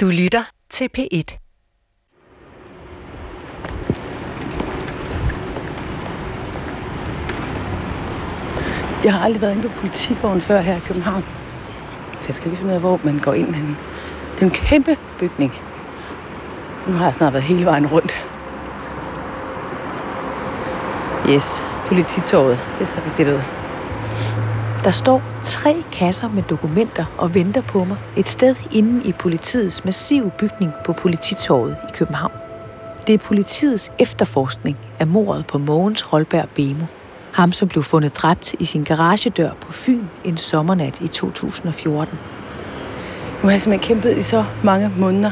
Du lytter til P1. Jeg har aldrig været inde på politigården før her i København. Så jeg skal lige finde ud af, hvor man går ind hen. Det er en kæmpe bygning. Nu har jeg snart været hele vejen rundt. Yes, polititorvet. Det ser rigtigt ud. Der står tre kasser med dokumenter og venter på mig et sted inde i politiets massive bygning på Polititorvet i København. Det er politiets efterforskning af mordet på Mogens Holberg Bemo. Ham, som blev fundet dræbt i sin garagedør på Fyn en sommernat i 2014. Nu har jeg simpelthen kæmpet i så mange måneder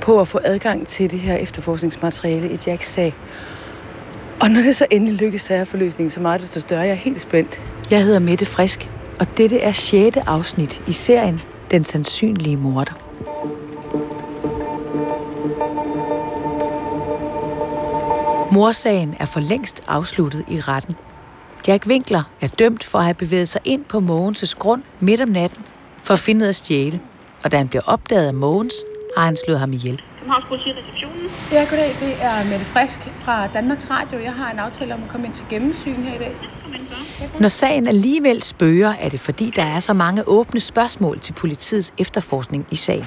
på at få adgang til det her efterforskningsmateriale i Jacks sag. Og når det så endelig lykkes sagerforløsningen så meget, desto større jeg er helt spændt. Jeg hedder Mette Frisk, og dette er 6. afsnit i serien Den sandsynlige morder. Morsagen er for længst afsluttet i retten. Jack Winkler er dømt for at have bevæget sig ind på Mogens' grund midt om natten for at finde noget at stjæle. Og da han bliver opdaget af Mogens, har han slået ham ihjel. Københavns Politireceptionen. Ja, goddag. Det er Mette Frisk fra Danmarks Radio. Jeg har en aftale om at komme ind til gennemsyn her i dag. Når sagen alligevel spørger, er det fordi, der er så mange åbne spørgsmål til politiets efterforskning i sagen.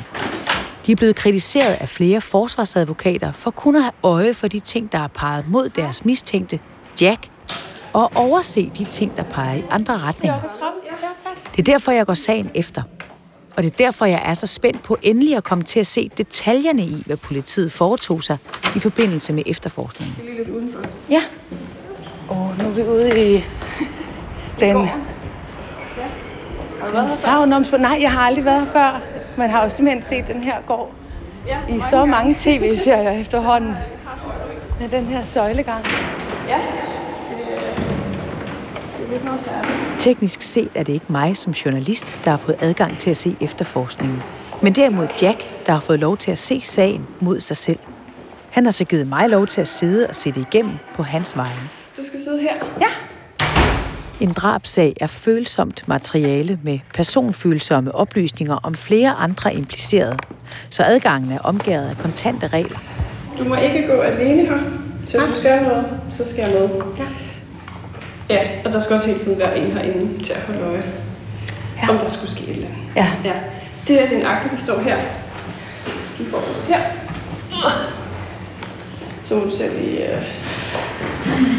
De er blevet kritiseret af flere forsvarsadvokater for kun at have øje for de ting, der er peget mod deres mistænkte, Jack, og overse de ting, der peger i andre retninger. Det er derfor, jeg går sagen efter. Og det er derfor, jeg er så spændt på endelig at komme til at se detaljerne i, hvad politiet foretog sig i forbindelse med efterforskningen. Ja. Og nu er vi ude i den... Savnomsbåd. Nej, jeg har aldrig været her før. Man har jo simpelthen set den her gård i så mange tv-serier efterhånden. Med den her søjlegang. Teknisk set er det ikke mig som journalist, der har fået adgang til at se efterforskningen. Men derimod Jack, der har fået lov til at se sagen mod sig selv. Han har så givet mig lov til at sidde og se det igennem på hans vegne. Du skal sidde her. Ja. En drabsag er følsomt materiale med personfølsomme oplysninger om flere andre implicerede, så adgangen er omgået af kontante regler. Du må ikke gå alene her. Så hvis du skal noget, så skal jeg med. Ja. Ja, og der skal også hele tiden være en herinde til at holde øje. Ja. Om der skulle ske et eller andet. Ja. Ja. Det er din akte, der står her. Du får den her. Så må du selv lige... Uh...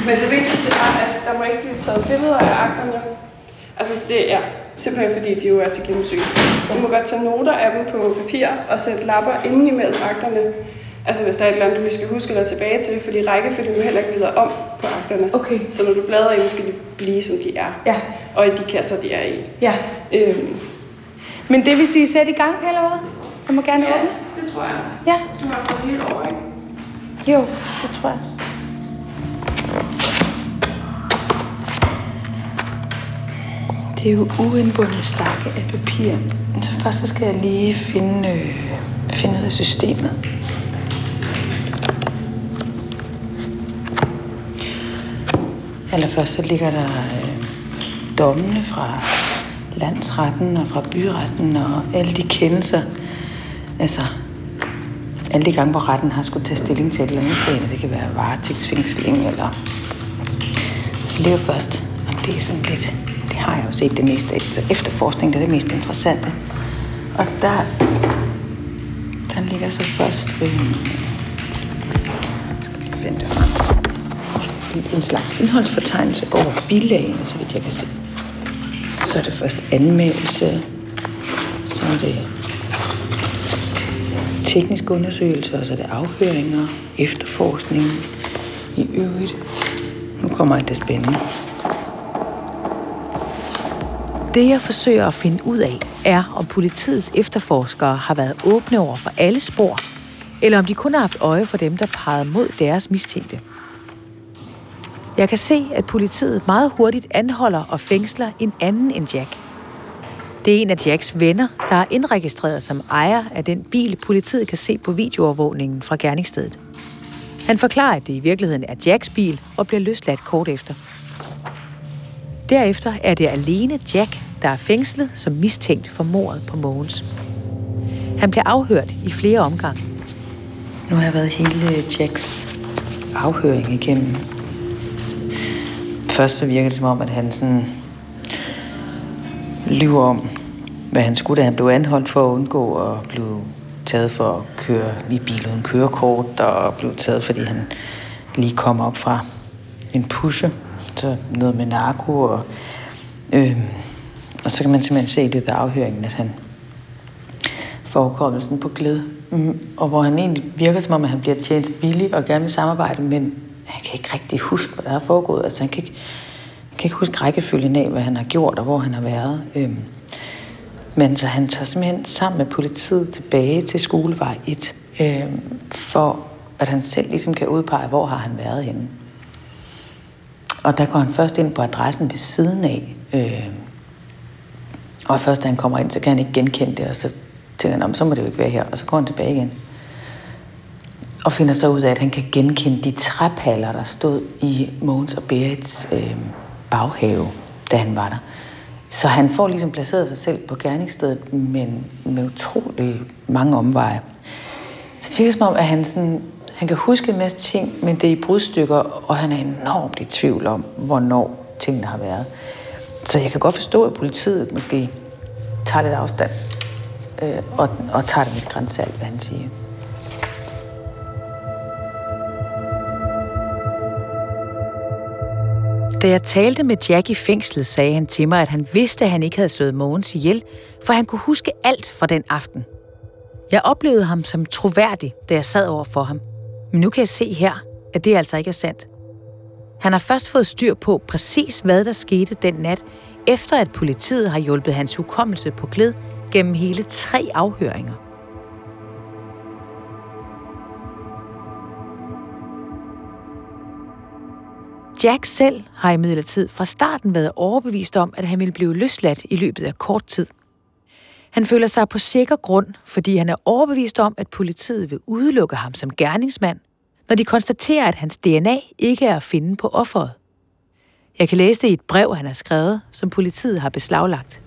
Men det vigtigste er, at der må ikke blive taget billeder af akterne. Altså det er simpelthen fordi, de jo er til gennemsyn. Du må godt tage noter af dem på papir og sætte lapper inden imellem akterne. Altså hvis der er et eller andet, du lige skal huske eller tilbage til, fordi rækkefølgen vil heller ikke videre om på akterne. Okay. Så når du bladrer i dem, skal de blive, som de er. Ja. Og i de kasser, de er i. Ja. Øhm, Men det vil sige, sæt i gang, eller hvad? Jeg må gerne åbne. det tror jeg. Ja. Du har fået helt over, ikke? Jo, det tror jeg. Det er jo uindbundet stakke af papir. Men så først så skal jeg lige finde, øh, finde ud af systemet. Allerførst så ligger der øh, dommene fra landsretten og fra byretten og alle de kendelser. Altså, alle de gange, hvor retten har skulle tage stilling til et eller andet sag, det kan være varetægtsfængsling eller... Så det ligger først, og det er sådan lidt... Det har jeg jo set det meste af, så efterforskning det er det mest interessante. Og der... Der ligger så først... Øh, skal lige finde det frem. En slags indholdsfortegnelse over bilagene, så vidt jeg kan se. Så er det først anmeldelse, så er det tekniske undersøgelser, og så er det afhøringer, efterforskning i øvrigt. Nu kommer alt det spændende. Det jeg forsøger at finde ud af, er om politiets efterforskere har været åbne over for alle spor, eller om de kun har haft øje for dem, der pegede mod deres mistænkte. Jeg kan se, at politiet meget hurtigt anholder og fængsler en anden end Jack. Det er en af Jacks venner, der er indregistreret som ejer af den bil, politiet kan se på videoovervågningen fra gerningsstedet. Han forklarer, at det i virkeligheden er Jacks bil og bliver løsladt kort efter. Derefter er det alene Jack, der er fængslet som mistænkt for mordet på Mogens. Han bliver afhørt i flere omgange. Nu har jeg været hele Jacks afhøring igennem. Først så virker det som om, at han sådan lyver om, hvad han skulle, da han blev anholdt for at undgå at blive taget for at køre i bil uden kørekort, og blev taget, fordi han lige kom op fra en pusher, så noget med narko, og, øh, og så kan man simpelthen se i løbet af afhøringen, at han forekommelsen på glæde, mm, og hvor han egentlig virker som om, at han bliver tjent billig og gerne vil samarbejde, men jeg kan ikke rigtig huske, hvad der er foregået. Altså, han kan ikke, han kan ikke huske rækkefølgen af, hvad han har gjort og hvor han har været. Øhm, men så han tager simpelthen sammen med politiet tilbage til skolevej 1, øhm, for at han selv ligesom kan udpege, hvor har han været henne. Og der går han først ind på adressen ved siden af. Øh, og først da han kommer ind, så kan han ikke genkende det, og så tænker han, så må det jo ikke være her. Og så går han tilbage igen. Og finder så ud af, at han kan genkende de træpaller, der stod i Mogens og Berits øh, baghave, da han var der. Så han får ligesom placeret sig selv på gerningsstedet, men med utrolig mange omveje. Så det virker som om, at han, sådan, han kan huske en masse ting, men det er i brudstykker, og han er enormt i tvivl om, hvornår tingene har været. Så jeg kan godt forstå, at politiet måske tager lidt afstand øh, og, og tager det med et grænsalt, hvad han siger. Da jeg talte med Jack i fængslet, sagde han til mig, at han vidste, at han ikke havde slået Mogens ihjel, for han kunne huske alt fra den aften. Jeg oplevede ham som troværdig, da jeg sad over for ham. Men nu kan jeg se her, at det altså ikke er sandt. Han har først fået styr på præcis, hvad der skete den nat, efter at politiet har hjulpet hans hukommelse på glæd gennem hele tre afhøringer. Jack selv har imidlertid fra starten været overbevist om, at han ville blive løsladt i løbet af kort tid. Han føler sig på sikker grund, fordi han er overbevist om, at politiet vil udelukke ham som gerningsmand, når de konstaterer, at hans DNA ikke er at finde på offeret. Jeg kan læse det i et brev, han har skrevet, som politiet har beslaglagt.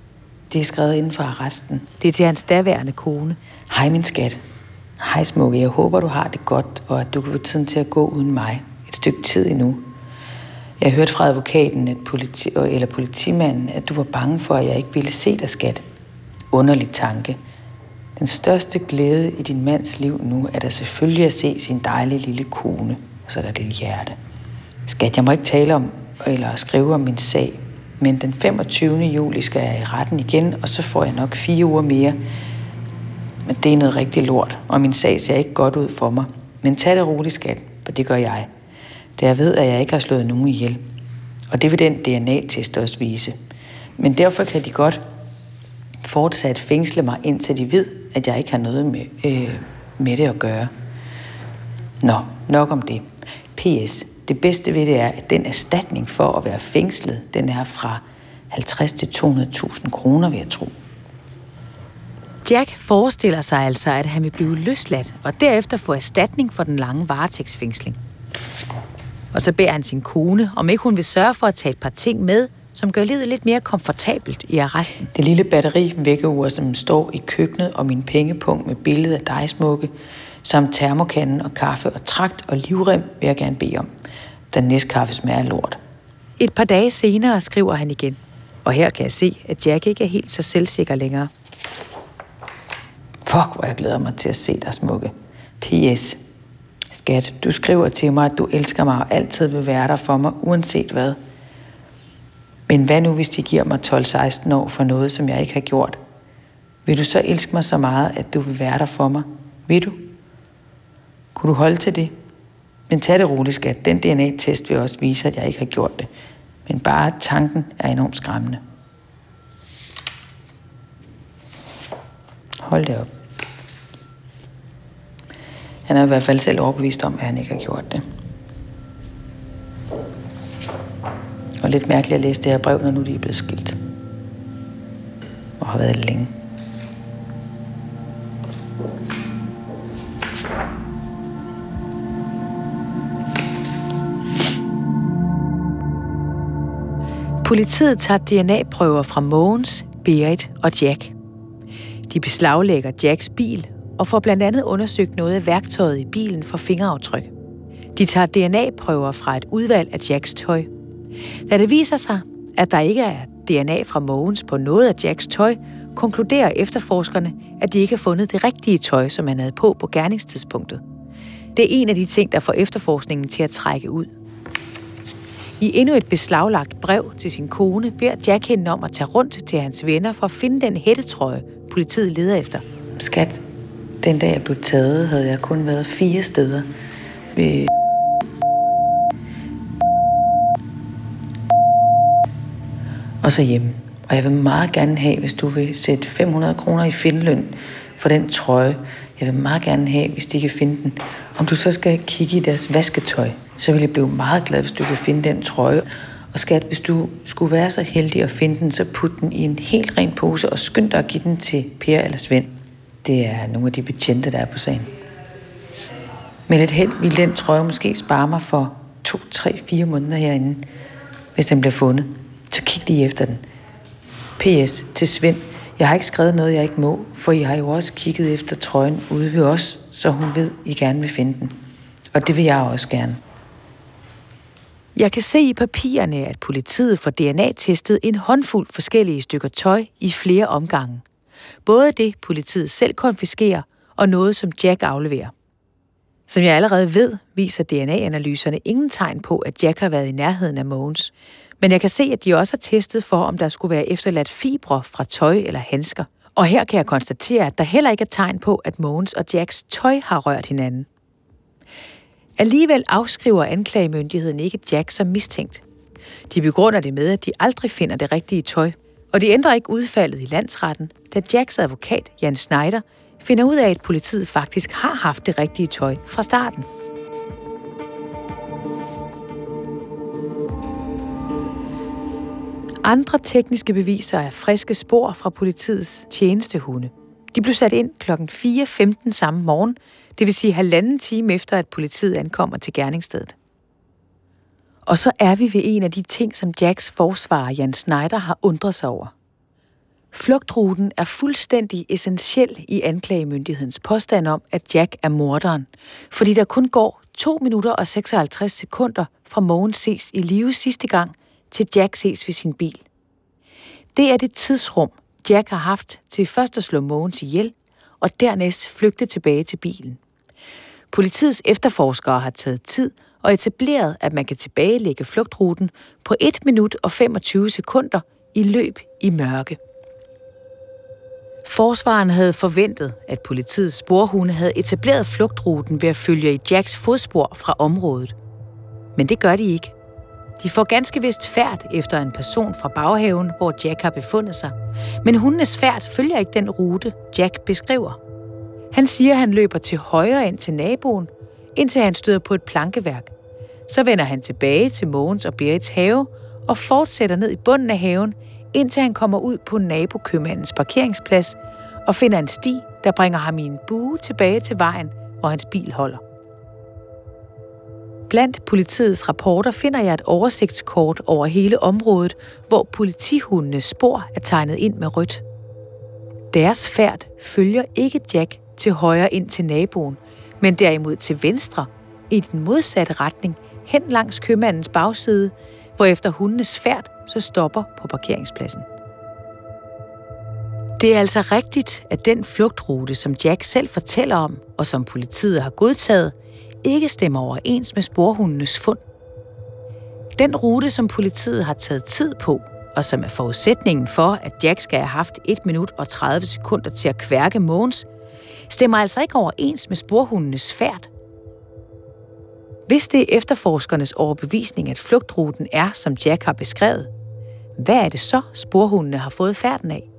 Det er skrevet inden for arresten. Det er til hans daværende kone. Hej min skat. Hej smukke, jeg håber du har det godt, og at du kan få tiden til at gå uden mig et stykke tid endnu. Jeg hørte fra advokaten at politi øh, eller politimanden, at du var bange for, at jeg ikke ville se dig, skat. Underlig tanke. Den største glæde i din mands liv nu er der selvfølgelig at se sin dejlige lille kone, og så er der lille hjerte. Skat, jeg må ikke tale om eller skrive om min sag, men den 25. juli skal jeg i retten igen, og så får jeg nok fire uger mere. Men det er noget rigtig lort, og min sag ser ikke godt ud for mig. Men tag det roligt, skat, for det gør jeg. Da jeg ved, at jeg ikke har slået nogen ihjel. Og det vil den DNA-test også vise. Men derfor kan de godt fortsat fængsle mig, indtil de ved, at jeg ikke har noget med, øh, med det at gøre. Nå, nok om det. PS. Det bedste ved det er, at den erstatning for at være fængslet, den er fra 50 til 200.000 kroner, vil jeg tro. Jack forestiller sig altså, at han vil blive løsladt og derefter få erstatning for den lange varetægtsfængsling. Og så beder han sin kone, om ikke hun vil sørge for at tage et par ting med, som gør livet lidt mere komfortabelt i arresten. Det lille batteri vækkeur, som står i køkkenet, og min pengepunkt med billede af dig, smukke, samt termokanden og kaffe og trakt og livrem vil jeg gerne bede om. Den næste kaffe smager lort. Et par dage senere skriver han igen. Og her kan jeg se, at Jack ikke er helt så selvsikker længere. Fuck, hvor jeg glæder mig til at se dig, smukke. P.S. Skat, du skriver til mig, at du elsker mig og altid vil være der for mig, uanset hvad. Men hvad nu, hvis de giver mig 12-16 år for noget, som jeg ikke har gjort? Vil du så elske mig så meget, at du vil være der for mig? Vil du? Kunne du holde til det? Men tag det roligt, skat. Den DNA-test vil også vise, at jeg ikke har gjort det. Men bare tanken er enormt skræmmende. Hold det op. Han er i hvert fald selv overbevist om, at han ikke har gjort det. Og lidt mærkeligt at læse det her brev, når nu de er blevet skilt. Og har været det længe. Politiet tager DNA-prøver fra Mogens, Berit og Jack. De beslaglægger Jacks bil og får blandt andet undersøgt noget af værktøjet i bilen for fingeraftryk. De tager DNA-prøver fra et udvalg af Jacks tøj. Da det viser sig, at der ikke er DNA fra Mogens på noget af Jacks tøj, konkluderer efterforskerne, at de ikke har fundet det rigtige tøj, som han havde på på gerningstidspunktet. Det er en af de ting, der får efterforskningen til at trække ud. I endnu et beslaglagt brev til sin kone beder Jack hende om at tage rundt til hans venner for at finde den hættetrøje, politiet leder efter. Skat, den dag jeg blev taget, havde jeg kun været fire steder. Ved og så hjemme. Og jeg vil meget gerne have, hvis du vil sætte 500 kroner i finløn for den trøje. Jeg vil meget gerne have, hvis de kan finde den. Om du så skal kigge i deres vasketøj, så vil jeg blive meget glad, hvis du kan finde den trøje. Og skat, hvis du skulle være så heldig at finde den, så put den i en helt ren pose og skynd dig at give den til Per eller Svend. Det er nogle af de betjente, der er på sagen. Med lidt held ville den trøje måske spare mig for to, tre, fire måneder herinde, hvis den bliver fundet. Så kig lige efter den. PS til Svend. Jeg har ikke skrevet noget, jeg ikke må, for I har jo også kigget efter trøjen ude ved os, så hun ved, I gerne vil finde den. Og det vil jeg også gerne. Jeg kan se i papirerne, at politiet får DNA-testet en håndfuld forskellige stykker tøj i flere omgange. Både det, politiet selv konfiskerer, og noget, som Jack afleverer. Som jeg allerede ved, viser DNA-analyserne ingen tegn på, at Jack har været i nærheden af Mogens. Men jeg kan se, at de også har testet for, om der skulle være efterladt fibre fra tøj eller handsker. Og her kan jeg konstatere, at der heller ikke er tegn på, at Mogens og Jacks tøj har rørt hinanden. Alligevel afskriver anklagemyndigheden ikke Jack som mistænkt. De begrunder det med, at de aldrig finder det rigtige tøj, og de ændrer ikke udfaldet i landsretten, da Jacks advokat, Jan Schneider, finder ud af, at politiet faktisk har haft det rigtige tøj fra starten. Andre tekniske beviser er friske spor fra politiets tjenestehunde. De blev sat ind kl. 4.15 samme morgen, det vil sige halvanden time efter, at politiet ankommer til gerningsstedet. Og så er vi ved en af de ting, som Jacks forsvarer Jan Schneider har undret sig over. Flugtruten er fuldstændig essentiel i anklagemyndighedens påstand om, at Jack er morderen, fordi der kun går 2 minutter og 56 sekunder fra Mogens ses i live sidste gang, til Jack ses ved sin bil. Det er det tidsrum, Jack har haft til først at slå Mogens ihjel, og dernæst flygte tilbage til bilen. Politiets efterforskere har taget tid og etableret, at man kan tilbagelægge flugtruten på 1 minut og 25 sekunder i løb i mørke. Forsvaren havde forventet, at politiets sporhunde havde etableret flugtruten ved at følge i Jacks fodspor fra området. Men det gør de ikke. De får ganske vist færd efter en person fra baghaven, hvor Jack har befundet sig. Men hundenes færd følger ikke den rute, Jack beskriver. Han siger, at han løber til højre ind til naboen, indtil han støder på et plankeværk. Så vender han tilbage til Mogens og Berits have og fortsætter ned i bunden af haven, indtil han kommer ud på nabokøbmandens parkeringsplads og finder en sti, der bringer ham i en bue tilbage til vejen, hvor hans bil holder. Blandt politiets rapporter finder jeg et oversigtskort over hele området, hvor politihundenes spor er tegnet ind med rødt. Deres færd følger ikke Jack til højre ind til naboen, men derimod til venstre, i den modsatte retning, hen langs købmandens bagside, hvor efter hundenes færd så stopper på parkeringspladsen. Det er altså rigtigt, at den flugtrute, som Jack selv fortæller om, og som politiet har godtaget, ikke stemmer overens med sporhundenes fund. Den rute, som politiet har taget tid på, og som er forudsætningen for, at Jack skal have haft 1 minut og 30 sekunder til at kværke Mogens, stemmer altså ikke overens med sporhundenes færd. Hvis det er efterforskernes overbevisning, at flugtruten er, som Jack har beskrevet, hvad er det så, sporhundene har fået færden af?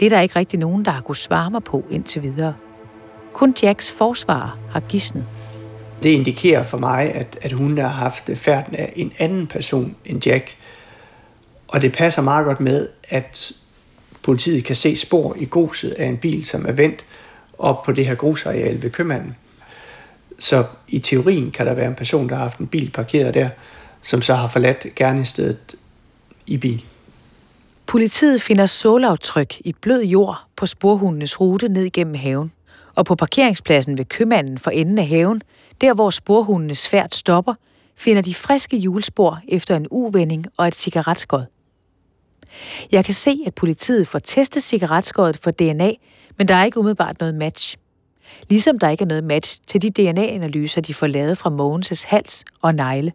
Det er der ikke rigtig nogen, der har kunnet svare mig på indtil videre. Kun Jacks forsvarer har gidsnet. Det indikerer for mig, at, at hun har haft færden af en anden person end Jack. Og det passer meget godt med, at politiet kan se spor i gruset af en bil, som er vendt op på det her grusareal ved købmanden. Så i teorien kan der være en person, der har haft en bil parkeret der, som så har forladt gerningsstedet i bil. Politiet finder sålaftryk i blød jord på sporhundenes rute ned igennem haven. Og på parkeringspladsen ved købmanden for enden af haven, der hvor sporhundenes færd stopper, finder de friske hjulspor efter en uvending og et cigaretskod. Jeg kan se, at politiet får testet cigaretskåret for DNA, men der er ikke umiddelbart noget match. Ligesom der ikke er noget match til de DNA-analyser, de får lavet fra Mogens' hals og negle.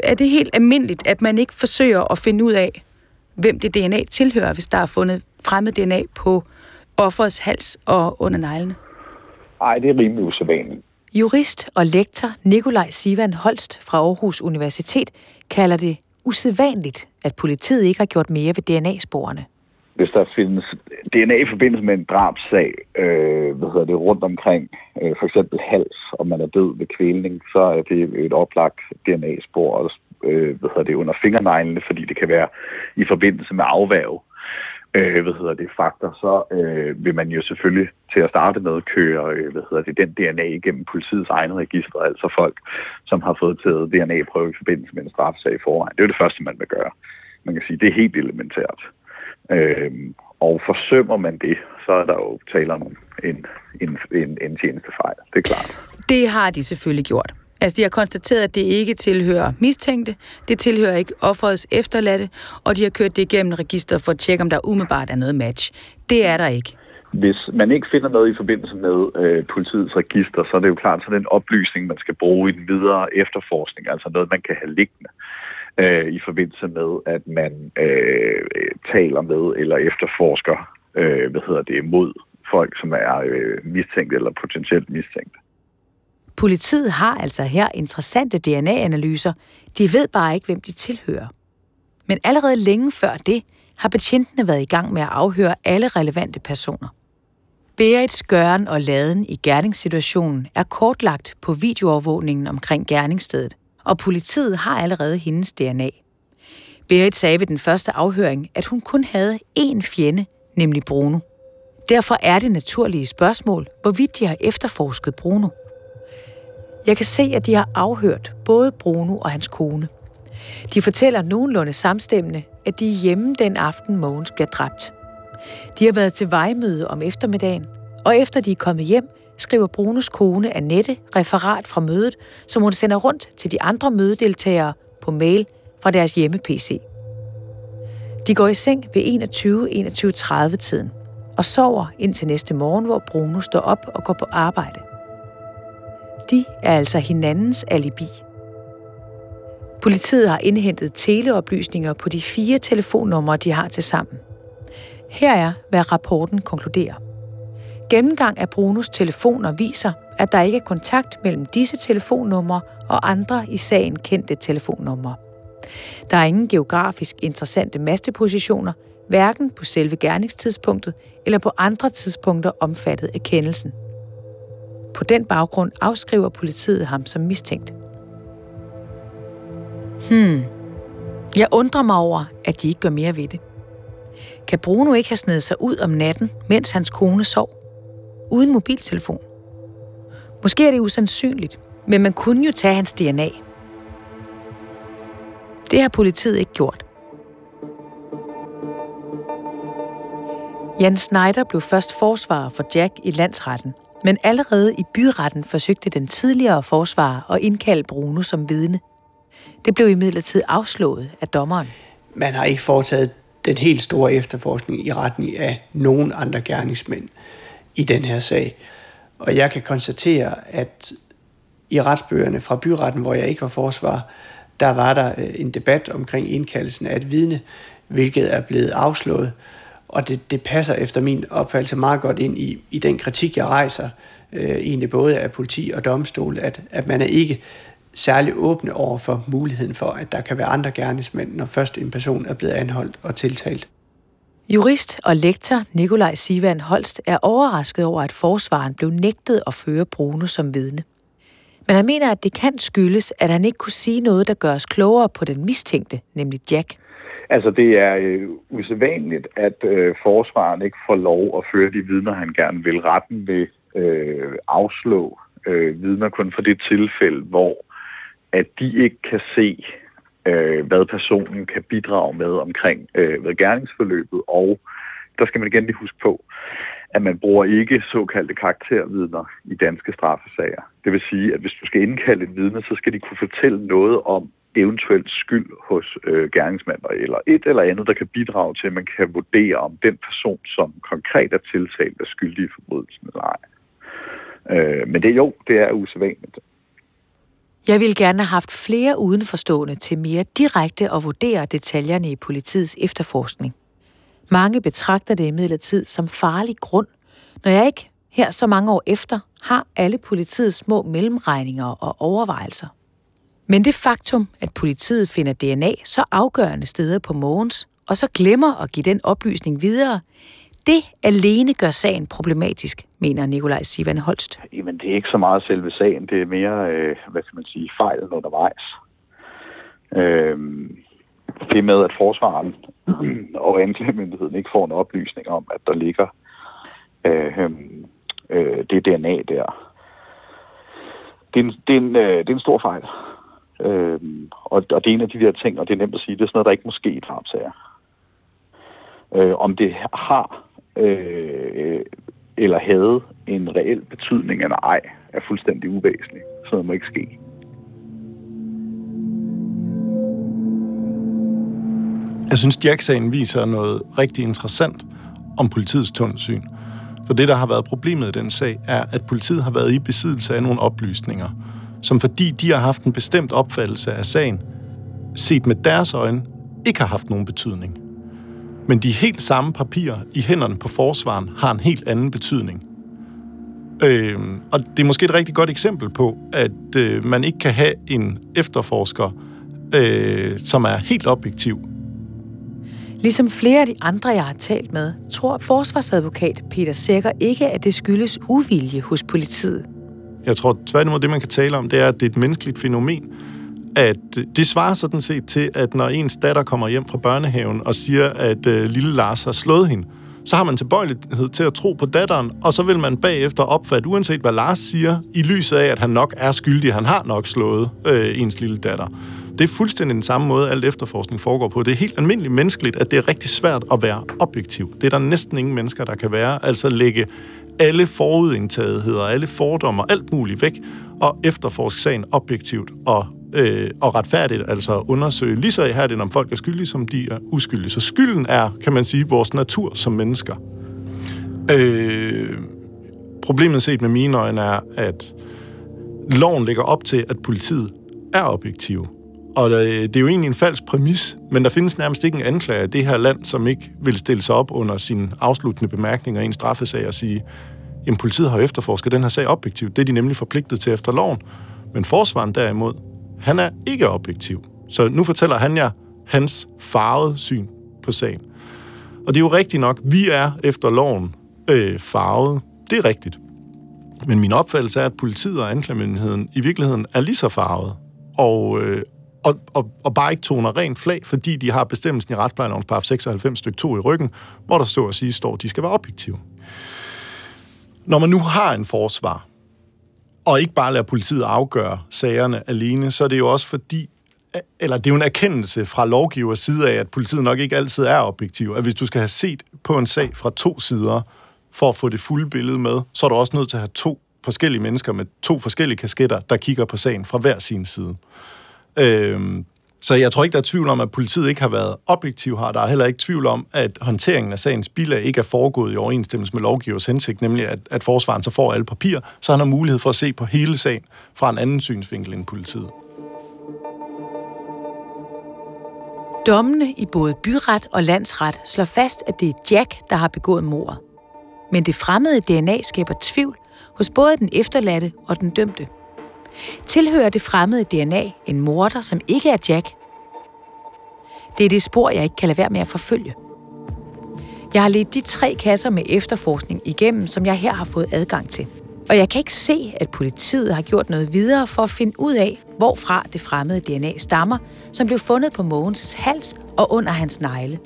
Er det helt almindeligt, at man ikke forsøger at finde ud af, hvem det DNA tilhører, hvis der er fundet fremmed DNA på offerets hals og under neglene? Nej, det er rimelig usædvanligt. Jurist og lektor Nikolaj Sivan Holst fra Aarhus Universitet kalder det usædvanligt, at politiet ikke har gjort mere ved DNA-sporene. Hvis der findes DNA i forbindelse med en drabsag, øh, hvad hedder det, rundt omkring øh, for eksempel hals, og man er død ved kvælning, så er det et oplagt DNA-spor øh, hvad hedder det, under fingerneglene, fordi det kan være i forbindelse med afværge øh, hvad hedder det, faktor, så øh, vil man jo selvfølgelig til at starte med køre øh, hvad hedder det, den DNA igennem politiets egne register, altså folk, som har fået taget DNA-prøve i forbindelse med en straffesag i forvejen. Det er jo det første, man vil gøre. Man kan sige, det er helt elementært. Øh, og forsømmer man det, så er der jo tale om en, en, en, en tjenestefejl. Det er klart. Det har de selvfølgelig gjort. Altså, de har konstateret, at det ikke tilhører mistænkte, det tilhører ikke offerets efterladte, og de har kørt det igennem register for at tjekke, om der umiddelbart er noget match. Det er der ikke. Hvis man ikke finder noget i forbindelse med øh, politiets register, så er det jo klart, så er det en oplysning, man skal bruge i den videre efterforskning, altså noget, man kan have liggende øh, i forbindelse med, at man øh, taler med eller efterforsker, øh, hvad hedder det, mod folk, som er øh, mistænkt eller potentielt mistænkt. Politiet har altså her interessante DNA-analyser. De ved bare ikke, hvem de tilhører. Men allerede længe før det har betjentene været i gang med at afhøre alle relevante personer. Berits gøren og laden i gerningssituationen er kortlagt på videoovervågningen omkring gerningsstedet, og politiet har allerede hendes DNA. Berit sagde ved den første afhøring, at hun kun havde én fjende, nemlig Bruno. Derfor er det naturlige spørgsmål, hvorvidt de har efterforsket Bruno. Jeg kan se, at de har afhørt både Bruno og hans kone. De fortæller nogenlunde samstemmende, at de er hjemme den aften, Mogens bliver dræbt. De har været til vejmøde om eftermiddagen, og efter de er kommet hjem, skriver Brunos kone Annette referat fra mødet, som hun sender rundt til de andre mødedeltagere på mail fra deres hjemme-PC. De går i seng ved 21-21.30 tiden og sover indtil næste morgen, hvor Bruno står op og går på arbejde. De er altså hinandens alibi. Politiet har indhentet teleoplysninger på de fire telefonnumre, de har til sammen. Her er, hvad rapporten konkluderer. Gennemgang af Brunos telefoner viser, at der ikke er kontakt mellem disse telefonnumre og andre i sagen kendte telefonnumre. Der er ingen geografisk interessante mastepositioner, hverken på selve gerningstidspunktet eller på andre tidspunkter omfattet af kendelsen. På den baggrund afskriver politiet ham som mistænkt. Hmm. Jeg undrer mig over, at de ikke gør mere ved det. Kan Bruno ikke have snedet sig ud om natten, mens hans kone sov? Uden mobiltelefon? Måske er det usandsynligt, men man kunne jo tage hans DNA. Det har politiet ikke gjort. Jan Schneider blev først forsvarer for Jack i landsretten – men allerede i byretten forsøgte den tidligere forsvarer at indkalde Bruno som vidne. Det blev imidlertid afslået af dommeren. Man har ikke foretaget den helt store efterforskning i retning af nogen andre gerningsmænd i den her sag. Og jeg kan konstatere, at i retsbøgerne fra byretten, hvor jeg ikke var forsvar, der var der øh, en debat omkring indkaldelsen af et vidne, hvilket er blevet afslået. Og det, det passer efter min opfattelse meget godt ind i, i den kritik, jeg rejser, øh, egentlig både af politi og domstol, at, at man er ikke særlig åbne over for muligheden for, at der kan være andre gerningsmænd, når først en person er blevet anholdt og tiltalt. Jurist og lektor Nikolaj Sivan Holst er overrasket over, at forsvaren blev nægtet at føre Bruno som vidne. Men han mener, at det kan skyldes, at han ikke kunne sige noget, der gør os klogere på den mistænkte, nemlig Jack. Altså det er øh, usædvanligt, at øh, forsvaren ikke får lov at føre de vidner, han gerne vil. Retten vil øh, afslå øh, vidner kun for det tilfælde, hvor at de ikke kan se, øh, hvad personen kan bidrage med omkring øh, ved gerningsforløbet, og der skal man igen lige huske på, at man bruger ikke såkaldte karaktervidner i danske straffesager. Det vil sige, at hvis du skal indkalde et vidne, så skal de kunne fortælle noget om eventuelt skyld hos øh, gerningsmænd, eller et eller andet, der kan bidrage til, at man kan vurdere, om den person, som konkret er tiltalt, er skyldig i forbrydelsen eller ej. Øh, men det jo, det er usædvanligt. Jeg ville gerne have haft flere udenforstående til mere direkte at vurdere detaljerne i politiets efterforskning. Mange betragter det imidlertid som farlig grund, når jeg ikke her så mange år efter har alle politiets små mellemregninger og overvejelser. Men det faktum, at politiet finder DNA så afgørende steder på Mogens, og så glemmer at give den oplysning videre, det alene gør sagen problematisk, mener Nikolaj Sivan Holst. Jamen, det er ikke så meget selve sagen, det er mere, øh, hvad kan man sige, fejlen undervejs. Øh, det med, at forsvaren og anklagemyndigheden ikke får en oplysning om, at der ligger øh, øhm, øh, det DNA der. Det er en, det er en, øh, det er en stor fejl. Øh, og, og det er en af de der ting, og det er nemt at sige, det er sådan noget, der ikke må ske i drabsager. Øh, om det har øh, eller havde en reel betydning eller ej, er fuldstændig uvæsentligt. Så det må ikke ske. Jeg synes, Jack-sagen viser noget rigtig interessant om politiets tunnelsyn. For det, der har været problemet i den sag, er, at politiet har været i besiddelse af nogle oplysninger, som fordi de har haft en bestemt opfattelse af sagen, set med deres øjne, ikke har haft nogen betydning. Men de helt samme papirer i hænderne på forsvaren har en helt anden betydning. Øh, og det er måske et rigtig godt eksempel på, at øh, man ikke kan have en efterforsker, øh, som er helt objektiv. Ligesom flere af de andre, jeg har talt med, tror forsvarsadvokat Peter Sækker ikke, at det skyldes uvilje hos politiet. Jeg tror tværtimod, det man kan tale om, det er, at det er et menneskeligt fænomen, at øh, det svarer sådan set til, at når ens datter kommer hjem fra børnehaven og siger, at øh, lille Lars har slået hende, så har man tilbøjelighed til at tro på datteren, og så vil man bagefter opfatte, uanset hvad Lars siger, i lyset af, at han nok er skyldig, han har nok slået øh, ens lille datter. Det er fuldstændig den samme måde, alt efterforskning foregår på. Det er helt almindeligt menneskeligt, at det er rigtig svært at være objektiv. Det er der næsten ingen mennesker, der kan være. Altså lægge alle forudindtagetheder, alle fordomme og alt muligt væk, og efterforske sagen objektivt og øh, og retfærdigt, altså undersøge lige så her det, om folk er skyldige, som de er uskyldige. Så skylden er, kan man sige, vores natur som mennesker. Øh, problemet set med mine øjne er, at loven lægger op til, at politiet er objektiv. Og øh, det er jo egentlig en falsk præmis, men der findes nærmest ikke en anklage af det her land, som ikke vil stille sig op under sine afsluttende bemærkninger i en straffesag og sige, jamen politiet har efterforsket den her sag objektivt. Det er de nemlig forpligtet til efter loven. Men forsvaren derimod han er ikke objektiv. Så nu fortæller han jer hans farvede syn på sagen. Og det er jo rigtigt nok, vi er efter loven øh, farvet. Det er rigtigt. Men min opfattelse er, at politiet og anklagemyndigheden i virkeligheden er lige så farvet. Og, øh, og, og, og bare ikke toner rent flag, fordi de har bestemmelsen i retsplejelovens paragraf 96 stykke 2 i ryggen, hvor der så at sige står, at de skal være objektive. Når man nu har en forsvar, og ikke bare lade politiet afgøre sagerne alene, så er det jo også fordi, eller det er jo en erkendelse fra lovgivers side af, at politiet nok ikke altid er objektiv. At hvis du skal have set på en sag fra to sider, for at få det fulde billede med, så er du også nødt til at have to forskellige mennesker med to forskellige kasketter, der kigger på sagen fra hver sin side. Øhm, så jeg tror ikke, der er tvivl om, at politiet ikke har været objektiv her. Der er heller ikke tvivl om, at håndteringen af sagens bilag ikke er foregået i overensstemmelse med lovgivers hensigt, nemlig at, at forsvaren så får alle papirer, så han har mulighed for at se på hele sagen fra en anden synsvinkel end politiet. Dommene i både byret og landsret slår fast, at det er Jack, der har begået mordet. Men det fremmede DNA skaber tvivl hos både den efterladte og den dømte. Tilhører det fremmede DNA en morder, som ikke er Jack? Det er det spor, jeg ikke kan lade være med at forfølge. Jeg har let de tre kasser med efterforskning igennem, som jeg her har fået adgang til. Og jeg kan ikke se, at politiet har gjort noget videre for at finde ud af, hvorfra det fremmede DNA stammer, som blev fundet på Mogens' hals og under hans negle.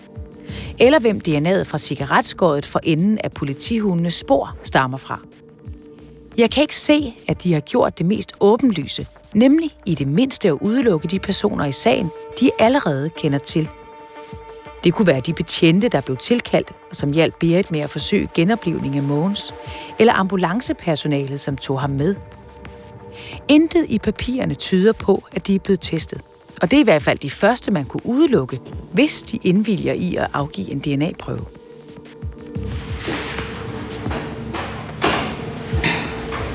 Eller hvem DNA'et fra cigaretskåret for enden af politihundenes spor stammer fra. Jeg kan ikke se, at de har gjort det mest åbenlyse, nemlig i det mindste at udelukke de personer i sagen, de allerede kender til. Det kunne være de betjente, der blev tilkaldt, og som hjalp Berit med at forsøge genoplevning af Mogens, eller ambulancepersonalet, som tog ham med. Intet i papirerne tyder på, at de er blevet testet. Og det er i hvert fald de første, man kunne udelukke, hvis de indvilger i at afgive en DNA-prøve.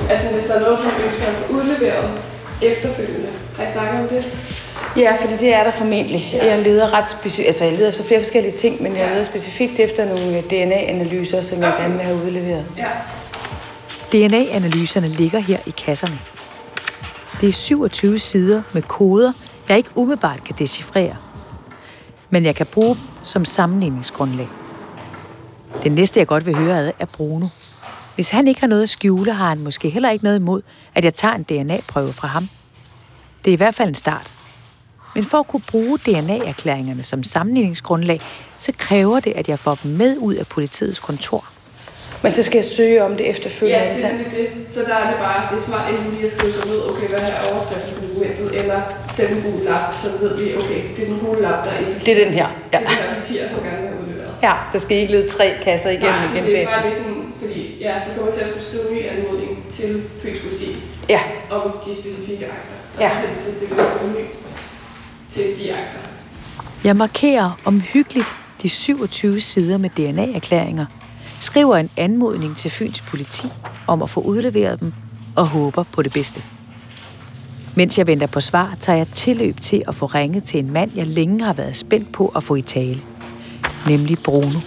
Altså hvis der er noget, du ønsker at få udleveret efterfølgende. Har I snakket om det? Ja, fordi det er der formentlig. Ja. Jeg leder ret specifikt, altså jeg leder efter flere forskellige ting, men jeg leder specifikt efter nogle DNA-analyser, som jeg gerne vil have udleveret. Ja. DNA-analyserne ligger her i kasserne. Det er 27 sider med koder, jeg ikke umiddelbart kan decifrere. Men jeg kan bruge dem som sammenligningsgrundlag. Det næste, jeg godt vil høre ad, er Bruno. Hvis han ikke har noget at skjule, har han måske heller ikke noget imod, at jeg tager en DNA-prøve fra ham. Det er i hvert fald en start. Men for at kunne bruge DNA-erklæringerne som sammenligningsgrundlag, så kræver det, at jeg får dem med ud af politiets kontor. Men så skal jeg søge om det efterfølgende, Ja, er det er nemlig det. Så der er det bare, det er smart enten lige at skrive sig ned, okay, hvad er overskriften på dokumentet, eller sende en gul lap, så ved vi, okay, det er den gule lap, der er indikerer. Det er den her, ja. Det er den her papir, gerne vil have udleveret. Ja, så skal I ikke lede tre kasser igennem Nej, igen det er bare lige sådan, fordi ja, vi kommer til at skulle skrive en ny anmodning til Fyns politi Ja, om de specifikke akter. Og Ja. så skal vi en ny til de akter. Jeg markerer omhyggeligt de 27 sider med DNA-erklæringer, skriver en anmodning til Fyns politi om at få udleveret dem og håber på det bedste. Mens jeg venter på svar, tager jeg tilløb til at få ringet til en mand, jeg længe har været spændt på at få i tale. Nemlig Bruno.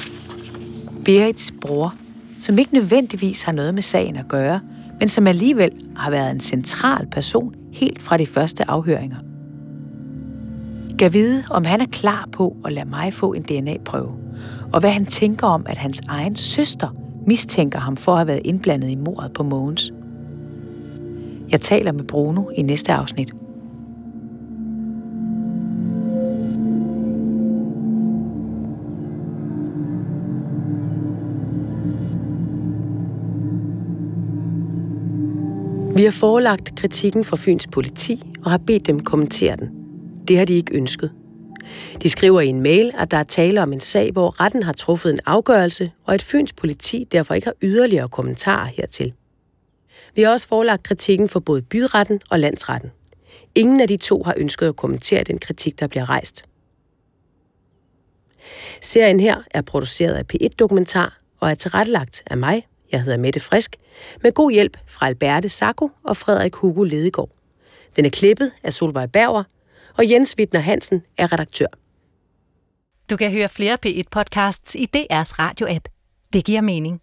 Berits bror, som ikke nødvendigvis har noget med sagen at gøre, men som alligevel har været en central person helt fra de første afhøringer. Gav vide, om han er klar på at lade mig få en DNA-prøve, og hvad han tænker om, at hans egen søster mistænker ham for at have været indblandet i mordet på Mogens. Jeg taler med Bruno i næste afsnit. Vi har forelagt kritikken fra Fyns politi og har bedt dem kommentere den. Det har de ikke ønsket. De skriver i en mail, at der er tale om en sag, hvor retten har truffet en afgørelse, og at Fyns politi derfor ikke har yderligere kommentarer hertil. Vi har også forelagt kritikken for både byretten og landsretten. Ingen af de to har ønsket at kommentere den kritik, der bliver rejst. Serien her er produceret af P1 Dokumentar og er tilrettelagt af mig, jeg hedder Mette Frisk, med god hjælp fra Alberte Sacco og Frederik Hugo Ledegaard. Den er klippet af Solvej Berger, og Jens Wittner Hansen er redaktør. Du kan høre flere P1-podcasts i DR's radio-app. Det giver mening.